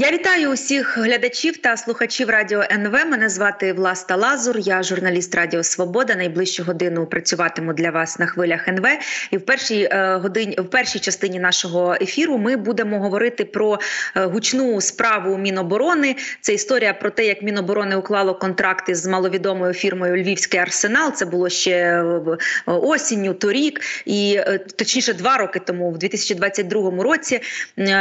Я вітаю усіх глядачів та слухачів радіо НВ. Мене звати Власта Лазур. Я журналіст Радіо Свобода. Найближчу годину працюватиму для вас на хвилях НВ. І в першій е, годині, в першій частині нашого ефіру, ми будемо говорити про е, гучну справу Міноборони. Це історія про те, як Міноборони уклало контракти з маловідомою фірмою Львівський арсенал. Це було ще осінню, торік, і е, точніше, два роки тому, в 2022 році,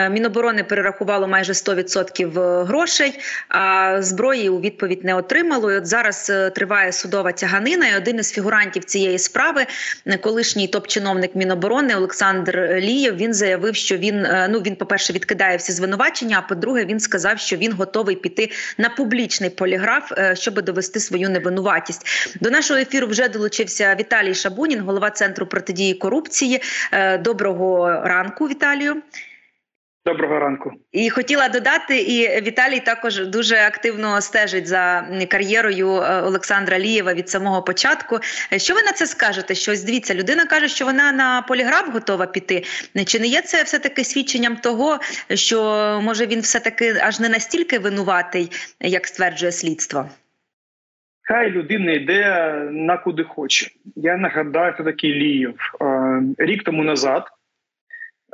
Міноборони перерахувало майже 100% 100% е, грошей, а зброї у відповідь не отримало. І От зараз е, триває судова тяганина. І один із фігурантів цієї справи, колишній топ-чиновник Міноборони Олександр Лієв. Він заявив, що він е, ну він, по перше, відкидає всі звинувачення. А по-друге, він сказав, що він готовий піти на публічний поліграф, щоб довести свою невинуватість. До нашого ефіру вже долучився Віталій Шабунін, голова центру протидії корупції. Доброго ранку, Віталію. Доброго ранку, і хотіла додати, і Віталій також дуже активно стежить за кар'єрою е, Олександра Лієва від самого початку. Що ви на це скажете? Щось дивіться, людина каже, що вона на поліграф готова піти. Чи не є це все таки свідченням того, що може він все таки аж не настільки винуватий, як стверджує слідство? Хай людина йде на куди хоче. Я нагадаю, хто такий Лієв е, рік тому назад.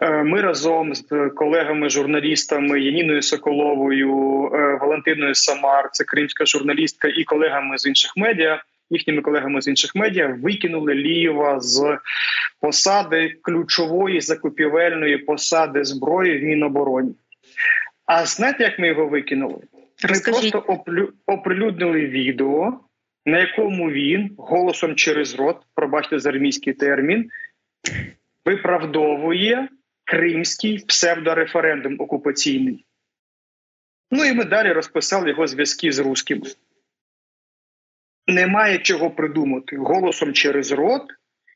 Е, ми разом з колегами-журналістами Яніною Соколовою, е, Валентиною Самар, це кримська журналістка, і колегами з інших медіа, їхніми колегами з інших медіа, викинули Лієва з посади ключової закупівельної посади зброї в Мінобороні. А знаєте, як ми його викинули? Ми просто оприлюднили відео, на якому він голосом через рот, пробачте за армійський термін, виправдовує кримський псевдореферендум окупаційний. Ну і ми далі розписали його зв'язки з русскими. Немає чого придумати голосом через рот.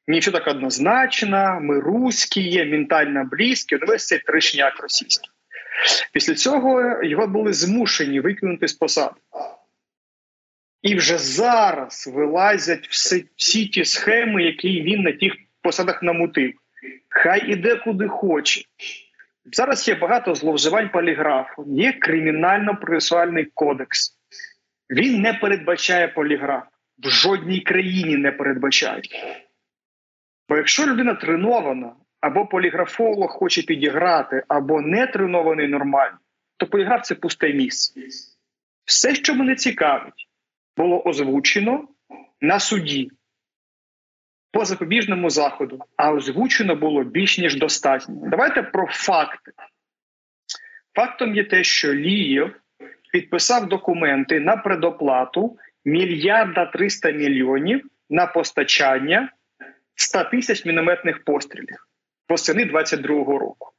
Нічого так однозначно, ми русські, є, ментально близькі, ну весь цей тришняк російський. Після цього його були змушені викинути з посади. І вже зараз вилазять всі, всі ті схеми, які він на тих посадах намутив. Хай іде куди хоче. Зараз є багато зловживань поліграфу, є кримінально-процесуальний кодекс. Він не передбачає поліграф. В жодній країні не передбачає. Бо якщо людина тренована, або поліграфолог хоче підіграти, або не тренований нормально, то поліграф це пусте місце. Все, що мене цікавить, було озвучено на суді по запобіжному заходу, а озвучено було більш ніж достатньо. Давайте про факти. Фактом є те, що Лієв підписав документи на предоплату мільярда 300 мільйонів на постачання 100 тисяч мінометних пострілів восени 22-го року.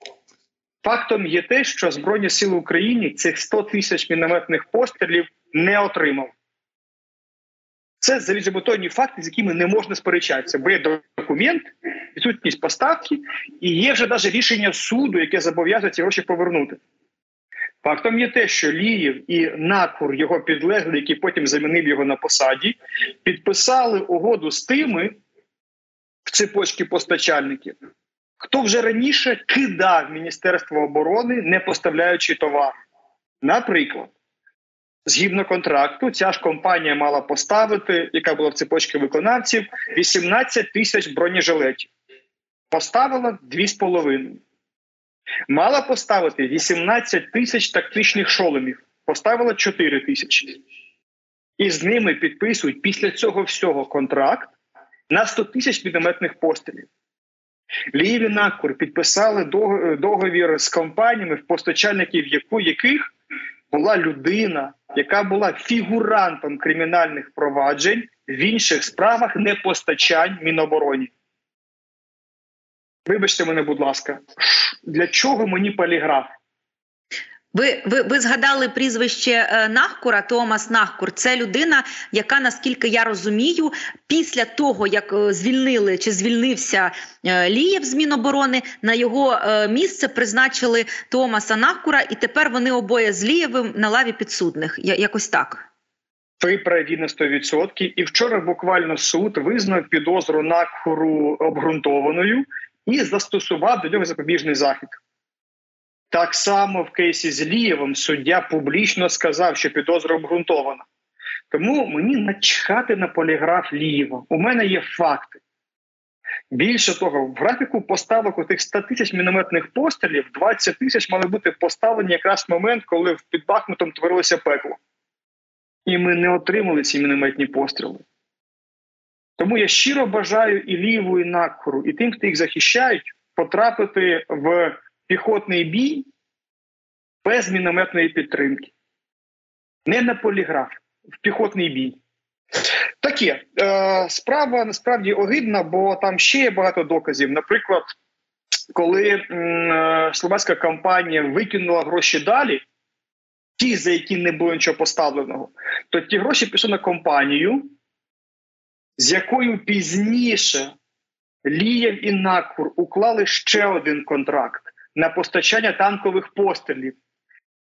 Фактом є те, що Збройні Сили України цих 100 тисяч мінометних пострілів не отримав. Це залізобетонні факти, з якими не можна сперечатися, бо є документ, відсутність поставки, і є вже навіть рішення суду, яке зобов'язує ці гроші повернути. Фактом є те, що Ліїв і Накур, його підлеглий, який потім замінив його на посаді, підписали угоду з тими в цепочці постачальників, хто вже раніше кидав Міністерство оборони, не поставляючи товар. Наприклад, Згідно контракту, ця ж компанія мала поставити, яка була в цепочці виконавців, 18 тисяч бронежилетів. Поставила 2,5. Мала поставити 18 тисяч тактичних шоломів. Поставила 4 тисячі. І з ними підписують після цього всього контракт на 100 тисяч мінометних пострілів. Ліві Накур підписали договір з компаніями, в постачальників яких була людина, яка була фігурантом кримінальних проваджень в інших справах непостачань Мінобороні. Вибачте мене, будь ласка, для чого мені поліграф? Ви ви, ви згадали прізвище е, Нахкура, Томас Нахкур. Це людина, яка наскільки я розумію, після того як е, звільнили чи звільнився е, Лієв з Міноборони, на його місце призначили Томаса Нахкура, і тепер вони обоє з Лієвим на лаві підсудних. Якось так. Ви праві на 100%. І вчора буквально суд визнав підозру Накхуру обґрунтованою і застосував до нього запобіжний захід. Так само в кейсі з Лієвим суддя публічно сказав, що підозра обґрунтована. Тому мені начхати на поліграф Лієва. У мене є факти. Більше того, в графіку поставок у тих 100 тисяч мінометних пострілів 20 тисяч мали бути поставлені якраз в момент, коли під Бахмутом творилося пекло. І ми не отримали ці мінометні постріли. Тому я щиро бажаю і Ліву, і Накхору, і тим, хто їх захищають, потрапити в піхотний бій без мінометної підтримки. Не на поліграф, в піхотний бій. Таке е, справа насправді огидна, бо там ще є багато доказів. Наприклад, коли е, словацька компанія викинула гроші далі, ті, за які не було нічого поставленого, то ті гроші пішли на компанію, з якою пізніше Лієв і Накур уклали ще один контракт на постачання танкових пострілів.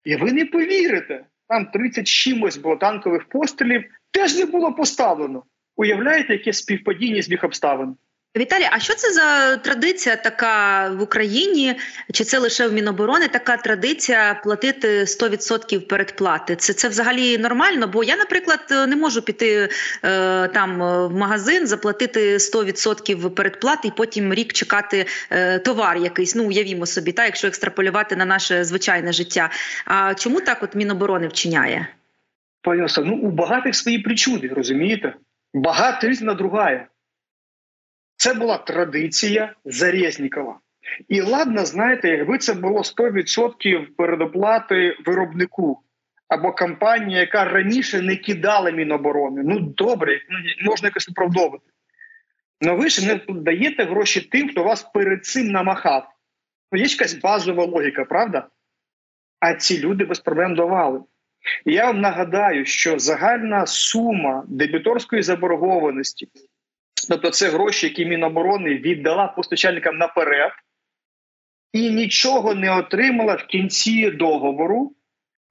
І ви не повірите, там 30 чимось було танкових пострілів, теж не було поставлено. Уявляєте, яке співпадіння з їх обставин? Віталій, а що це за традиція така в Україні? Чи це лише в Міноборони така традиція платити 100% передплати? Це це взагалі нормально? Бо я, наприклад, не можу піти е, там в магазин, заплатити 100% передплати і потім рік чекати е, товар якийсь. Ну уявімо собі, та якщо екстраполювати на наше звичайне життя. А чому так от Міноборони вчиняє? Пані Оса, ну у багатих свої причуди, розумієте? Багато різна другая. Це була традиція Зарєзнікова. І ладно, знаєте, якби це було 100% передоплати виробнику або компанія, яка раніше не кидала Міноборони. Ну добре, ну, можна якось виправдовувати. Але ви ж не даєте гроші тим, хто вас перед цим намахав. Ну, Є якась базова логіка, правда? А ці люди без проблем давали. І я вам нагадаю, що загальна сума дебіторської заборгованості. Тобто це гроші, які Міноборони віддала постачальникам наперед, і нічого не отримала в кінці договору.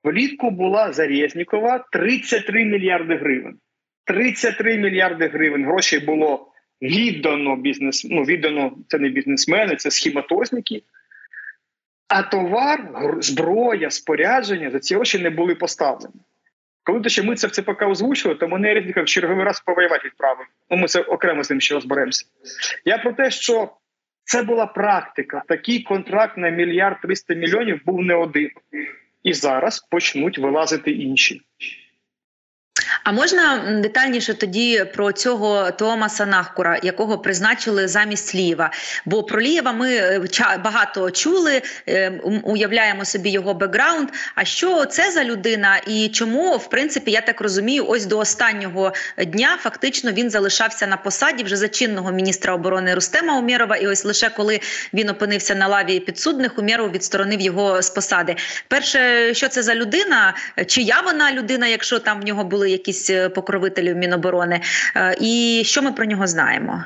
Влітку була Зарєзнікова 33 мільярди гривень. 33 мільярди гривень грошей було віддано бізнес, ну віддано це не бізнесмени, це схематозники. А товар, зброя, спорядження за ці гроші не були поставлені. Коли то ще ми це в ЦПК озвучили, то мене Резніков черговий раз повоювати відправив. Ну, ми це окремо з ним ще розберемося. Я про те, що це була практика. Такий контракт на мільярд триста мільйонів був не один. І зараз почнуть вилазити інші. А можна детальніше тоді про цього Томаса Нахкура, якого призначили замість Лієва? Бо про Лієва ми е, багато чули, е, уявляємо собі його бекграунд. А що це за людина, і чому, в принципі, я так розумію, ось до останнього дня фактично він залишався на посаді вже зачинного міністра оборони Рустема Умєрова. І ось лише коли він опинився на лаві підсудних, Умєров відсторонив його з посади. Перше, що це за людина, чия вона людина, якщо там в нього були якісь якісь е, покровителів Міноборони. Е, і що ми про нього знаємо?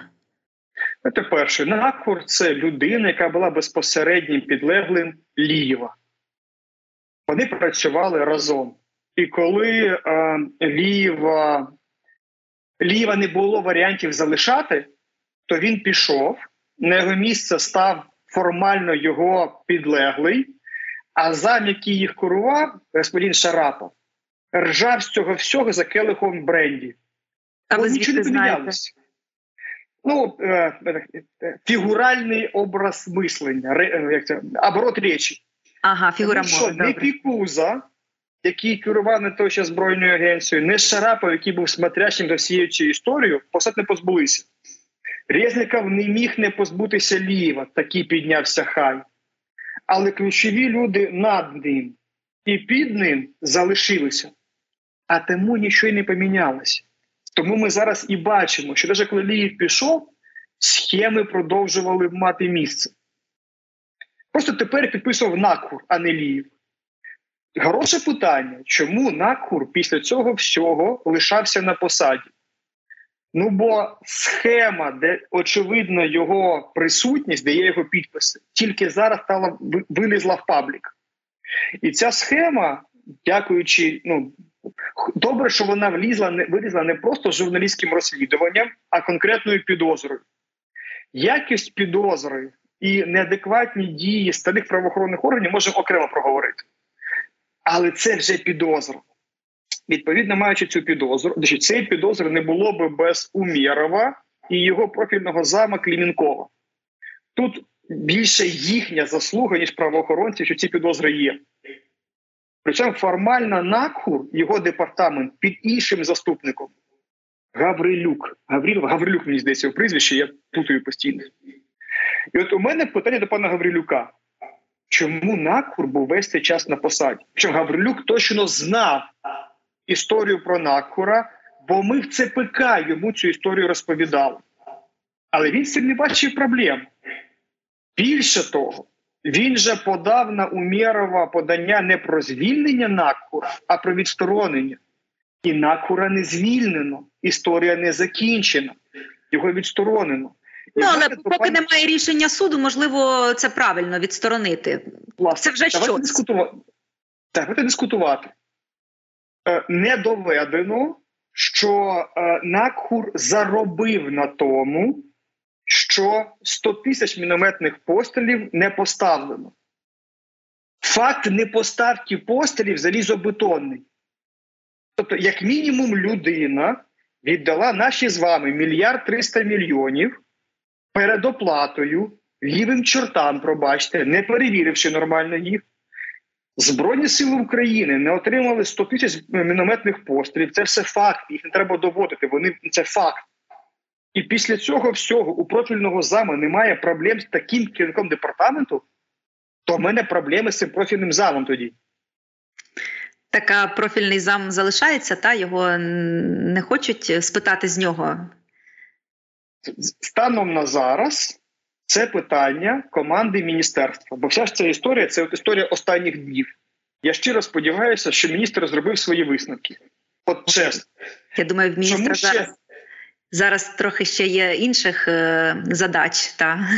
Це перше, Накур це людина, яка була безпосереднім підлеглим Лієва. Вони працювали разом. І коли е, Лієва, Лієва не було варіантів залишати, то він пішов, на його місце став формально його підлеглий, а зам, який їх курував, господин Шарапов, ржав з цього всього за келихом бренді. А ви нічого не помінялося. Ну, е, е, фігуральний образ мислення, як це, оборот речі. Ага, фігура Тому що не Пікуза, який керував не то ще збройною агенцією, не Шарапов, який був смотрящим за всією цією історією, посад не позбулися. Резніков не міг не позбутися Лієва, такий піднявся хай. Але ключові люди над ним і під ним залишилися а тому нічого й не помінялося. Тому ми зараз і бачимо, що навіть коли Ліїв пішов, схеми продовжували мати місце. Просто тепер підписував Накур, а не Ліїв. Хороше питання, чому Накур після цього всього лишався на посаді? Ну, бо схема, де очевидно його присутність, де є його підписи, тільки зараз стала вилізла в паблік. І ця схема, дякуючи ну, Добре, що вона влізла не вилізла не просто журналістським розслідуванням, а конкретною підозрою. Якість підозри і неадекватні дії старих правоохоронних органів можемо окремо проговорити. Але це вже підозра. Відповідно, маючи цю підозру, цієї підозри не було би без Умєрова і його профільного зама Клімінкова. Тут більше їхня заслуга, ніж правоохоронців, що ці підозри є. Причому формально НАКХУР, його департамент під іншим заступником Гаврилюк. Гаврилов, Гаврилюк, мені здається, у прізвище, я путаю постійно. І от у мене питання до пана Гаврилюка. Чому Накур був весь цей час на посаді? Що Гаврилюк точно знав історію про Накура, бо ми в ЦПК йому цю історію розповідали. Але він цим не бачив проблем. Більше того, він же подав на Умєрова подання не про звільнення Накура, а про відсторонення. І Накура не звільнено. Історія не закінчена, його відсторонено. Ну, але поки пані... немає рішення суду, можливо, це правильно відсторонити. Власне, це вже що? Дискутувати. Так, давайте дискутувати. Е, не доведено, що е, Накхур заробив на тому, що 100 тисяч мінометних пострілів не поставлено. Факт непоставки пострілів залізобетонний. Тобто, як мінімум, людина віддала наші з вами мільярд триста мільйонів передоплатою, лівим чортам, пробачте, не перевіривши нормально їх. Збройні сили України не отримали 100 тисяч мінометних пострілів. Це все факт, їх не треба доводити. Вони це факт. І після цього всього у профільного зама немає проблем з таким керівником департаменту, то в мене проблеми з цим профільним замом тоді. Така профільний зам залишається, та його не хочуть спитати з нього. Станом на зараз це питання команди міністерства. Бо вся ж ця історія це от історія останніх днів. Я щиро сподіваюся, що міністр зробив свої висновки. От чесно. Я думаю, в міністра ще... зараз трохи ще є інших е, задач. Та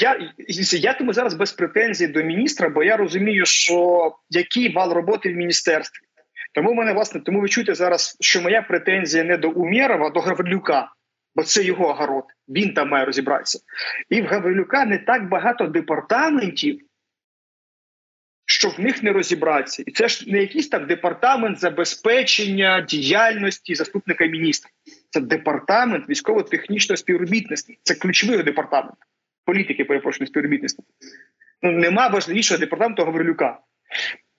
я я тому зараз без претензій до міністра, бо я розумію, що який вал роботи в міністерстві. Тому в мене власне тому ви чуєте зараз, що моя претензія не до Умєрова, а до Гаврилюка бо це його огород. Він там має розібратися. І в Гаврилюка не так багато департаментів, що в них не розібратися. І це ж не якийсь там департамент забезпечення діяльності заступника міністра. Це департамент військово-технічного співробітництва. Це ключовий департамент політики, перепрошую, співробітництва. Ну, Нема важливішого департаменту Гаврилюка.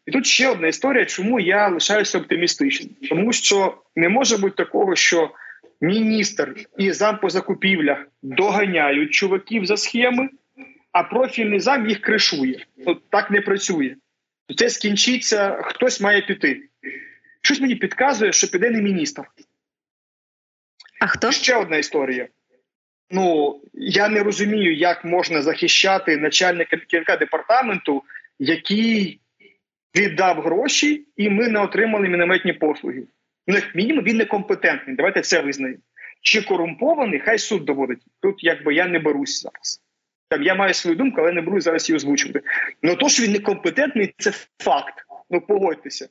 І тут ще одна історія, чому я лишаюся оптимістичним. Тому що не може бути такого, що міністр і зам по закупівлях доганяють чуваків за схеми, а профільний зам їх кришує. Ну, Так не працює. Це скінчиться, хтось має піти. Щось мені підказує, що піде не міністр. А хто? Ще одна історія. Ну, я не розумію, як можна захищати начальника керівника департаменту, який віддав гроші, і ми не отримали мінометні послуги. Ну, як мінімум, він некомпетентний. Давайте це визнаємо. Чи корумпований, хай суд доводить. Тут якби я не берусь зараз. Там я маю свою думку, але не берусь зараз її озвучувати. Ну то, що він некомпетентний, це факт. Ну погодьтеся.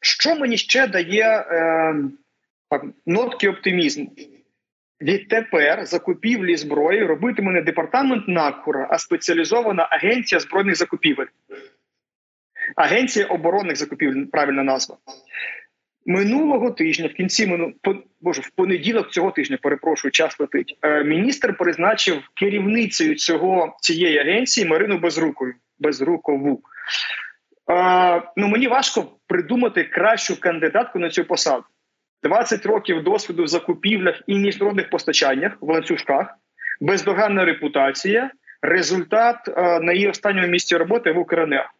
Що мені ще дає е, нотки оптимізму? Відтепер закупівлі зброї робитиме не департамент НАКУРа, а спеціалізована агенція збройних закупівель. Агенція оборонних закупівель правильна назва. Минулого тижня, в кінці мину... боже, в понеділок цього тижня, перепрошую, час летить. Е, міністр призначив керівницею цього цієї агенції Марину Безрукою. Безрукову. Е, ну мені важко придумати кращу кандидатку на цю посаду. 20 років досвіду в закупівлях і міжнародних постачаннях в ланцюжках, бездоганна репутація. Результат е, на її останньому місці роботи в Укренерго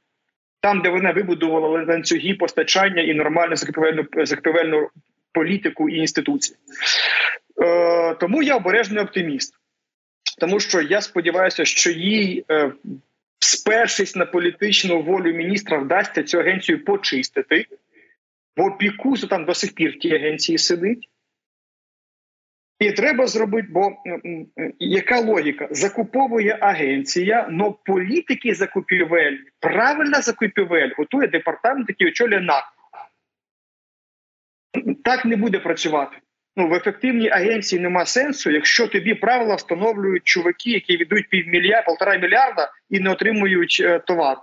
там, де вона вибудувала ланцюги постачання і нормальну закупівельну закупівельну політику і інституції. Е, Тому я обережний оптиміст, тому що я сподіваюся, що їй, е, спершись на політичну волю міністра, вдасться цю агенцію почистити, бо пікусу там до сих пір в тій агенції сидить. І треба зробити, бо яка логіка? Закуповує агенція, але політики закупівель, правильна закупівель готує департамент, який очолює НАК. Так не буде працювати. Ну, в ефективній агенції нема сенсу, якщо тобі правила встановлюють чуваки, які віддають півмільярда, полтора мільярда і не отримують е, товар.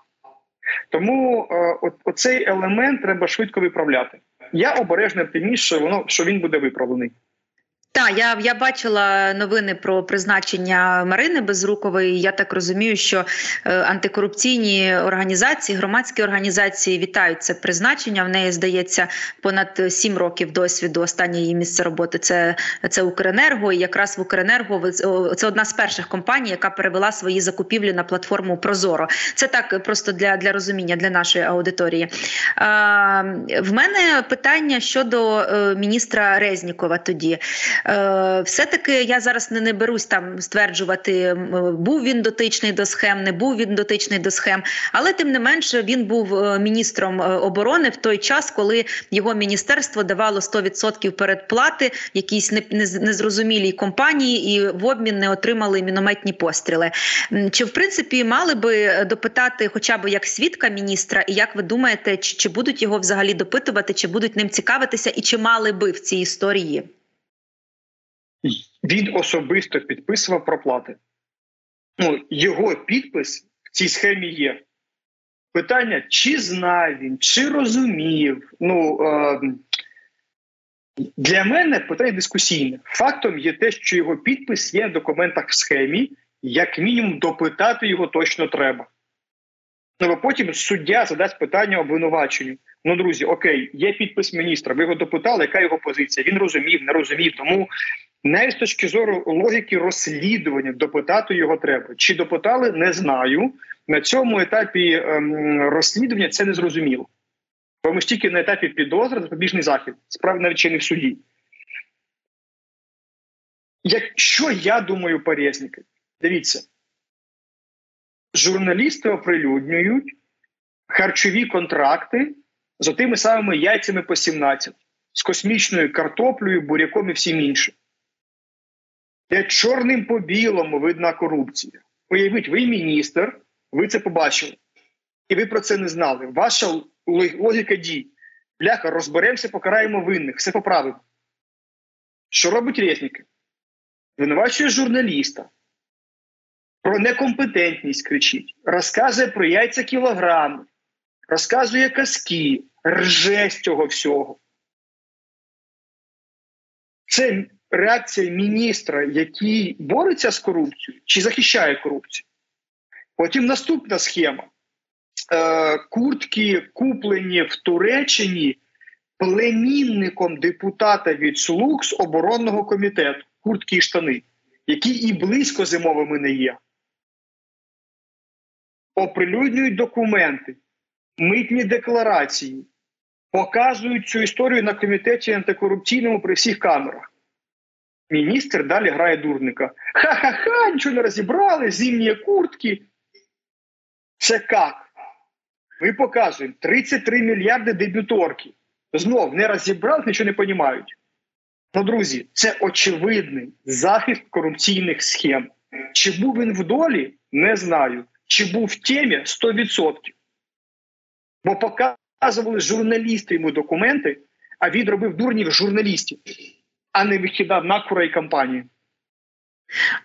Тому е, оцей елемент треба швидко виправляти. Я обережний оптиміст, що воно що він буде виправлений. Так, я я бачила новини про призначення Марини Безрукової. Я так розумію, що е, антикорупційні організації, громадські організації вітають це призначення. В неї здається понад сім років досвіду. Останнє її місце роботи це це Укренерго. І якраз в Укренерго це одна з перших компаній, яка перевела свої закупівлі на платформу Прозоро. Це так просто для для розуміння для нашої аудиторії. В мене питання щодо е, міністра Резнікова тоді. Е, все-таки я зараз не, не берусь там стверджувати, був він дотичний до схем, не був він дотичний до схем, але тим не менше він був е, міністром е, оборони в той час, коли його міністерство давало 100% передплати якійсь незрозумілій компанії і в обмін не отримали мінометні постріли. Чи в принципі мали би допитати, хоча б як свідка міністра, і як ви думаєте, чи, чи будуть його взагалі допитувати, чи будуть ним цікавитися, і чи мали би в цій історії? Він особисто підписував проплати. Ну, Його підпис в цій схемі є. Питання, чи знав він, чи розумів. Ну, е, Для мене питання дискусійне. Фактом є те, що його підпис є в документах в схемі, як мінімум допитати його точно треба. Ну, бо потім суддя задасть питання обвинуваченню. Ну, друзі, окей, є підпис міністра. Ви його допитали, яка його позиція? Він розумів, не розумів. Тому навіть з точки зору логіки розслідування допитати його треба. Чи допитали, не знаю. На цьому етапі ем, розслідування це не зрозуміло. Бо ми ж тільки на етапі підозри запобіжний захід, справді навіть чи не в суді. Якщо я думаю, порізники, дивіться, журналісти оприлюднюють харчові контракти з тими самими яйцями по 17, з космічною картоплею, буряком і всім іншим. Де чорним по білому видна корупція. Уявіть, ви міністр, ви це побачили, і ви про це не знали. Ваша логіка дій. Бляха, розберемося, покараємо винних, все поправимо. Що робить Резники? Винувачує журналіста, про некомпетентність кричить, розказує про яйця кілограми, розказує казки, рже з цього всього. Це реакція міністра, який бореться з корупцією чи захищає корупцію. Потім наступна схема. Е, Куртки куплені в Туреччині племінником депутата від слуг з оборонного комітету, куртки і штани, які і близько зимовими не є. Оприлюднюють документи, митні декларації, показують цю історію на комітеті антикорупційному при всіх камерах. Міністр далі грає дурника. Ха-ха-ха, нічого не розібрали, зимні куртки. Це як? Ми показуємо 33 мільярди дебюторки. Знов не розібрали, нічого не розуміють. Ну, друзі, це очевидний захист корупційних схем. Чи був він в долі, не знаю. Чи був в темі 100%. Бо показували журналісти йому документи, а він робив дурнів журналістів а не викидав на курей компанії.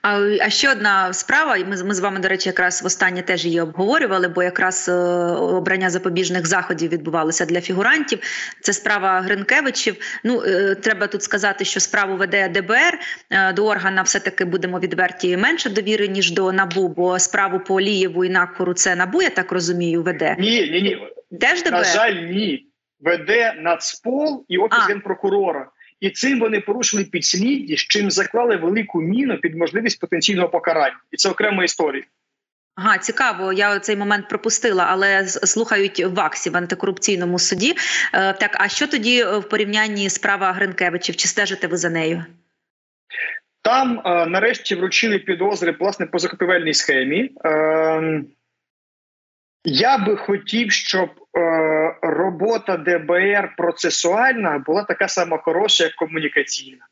А а ще одна справа, ми ми з вами, до речі, якраз в останнє теж її обговорювали, бо якраз е, обрання запобіжних заходів відбувалося для фігурантів. Це справа Гринкевичів. Ну е, треба тут сказати, що справу веде ДБР. Е, до органа все-таки будемо відверті менше довіри, ніж до НАБУ, бо справу по Олієву і Накору це НАБУ, я так розумію, веде. Ні, ні, ні. Теж ДБР? На жаль, ні. Веде Нацпол і офіс генпрокурора і цим вони порушили підслідність, чим заклали велику міну під можливість потенційного покарання, і це окрема історія. Ага, цікаво. Я цей момент пропустила, але слухають в ВАКСі в антикорупційному суді. Е, так, а що тоді в порівнянні справа Гринкевичів? Чи стежите ви за нею? Там е, нарешті вручили підозри власне по закупівельній схемі. Е, я би хотів, щоб е, робота ДБР процесуальна була така сама хороша, як комунікаційна.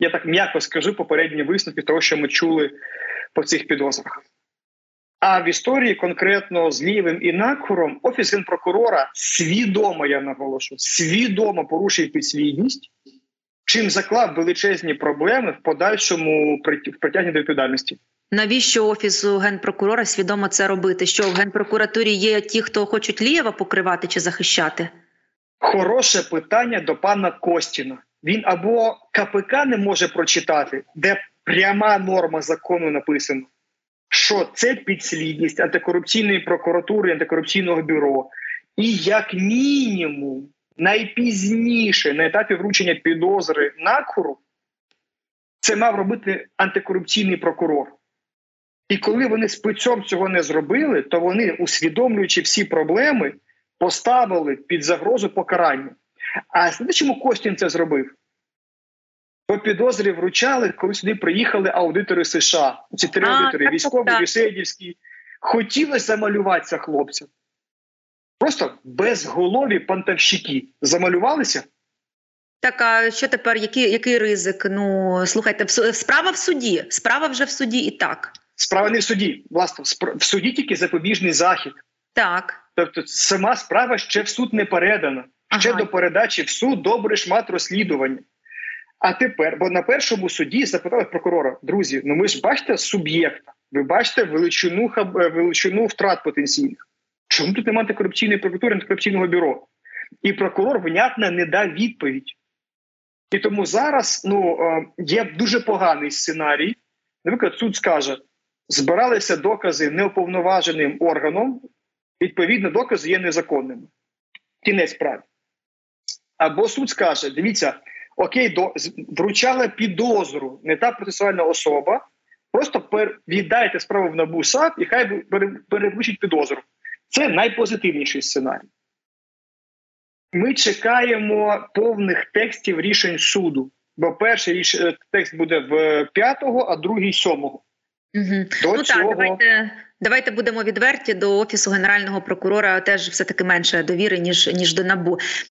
Я так м'яко скажу попередні висновки того, що ми чули по цих підозрах. А в історії конкретно з Лівим і Накхуром офіс генпрокурора свідомо, я наголошу, свідомо порушив підслідність чим заклав величезні проблеми в подальшому в притягненні до відповідальності. Навіщо офісу генпрокурора свідомо це робити? Що в генпрокуратурі є ті, хто хочуть Лієва покривати чи захищати? Хороше питання до пана Костіна. Він або КПК не може прочитати, де пряма норма закону написана, що це підслідність антикорупційної прокуратури, антикорупційного бюро, і як мінімум, найпізніше на етапі вручення підозри накору, це мав робити антикорупційний прокурор. І коли вони спецом цього не зробили, то вони, усвідомлюючи всі проблеми, поставили під загрозу покарання. А знаєте, чому Костін це зробив? По підозрі вручали, коли сюди приїхали аудитори США. Ці три аудитори: так, так. Хотілося замалюватися хлопцям. Просто безголові пантовщики замалювалися. Так, а що тепер? Який, який ризик? Ну слухайте, справа в суді. Справа вже в суді і так. Справа не в суді. Власне, в суді тільки запобіжний захід. Так. Тобто, сама справа ще в суд не передана. Ще Ага. до передачі в суд добрий шмат розслідування. А тепер, бо на першому суді запитали прокурора: друзі, ну ви ж бачите суб'єкта, ви бачите величину хаб- е, величину втрат потенційних. Чому тут немає антикорупційної прокуратури, антикорупційного бюро? І прокурор внятно не дав відповідь. І тому зараз ну, е, є дуже поганий сценарій. Наприклад, суд скаже: збиралися докази неуповноваженим органом, відповідно, докази є незаконними. Кінець справи. Або суд скаже: дивіться, окей, до, вручала підозру не та процесуальна особа, просто пер, віддайте справу в НАБУ САП і хай перевручить підозру. Це найпозитивніший сценарій. Ми чекаємо повних текстів рішень суду. Бо перший е, текст буде в п'ятого, а другий сьомого. Угу. До ну цього так, давайте, давайте будемо відверті. До офісу генерального прокурора теж все таки менше довіри ніж ніж до набу.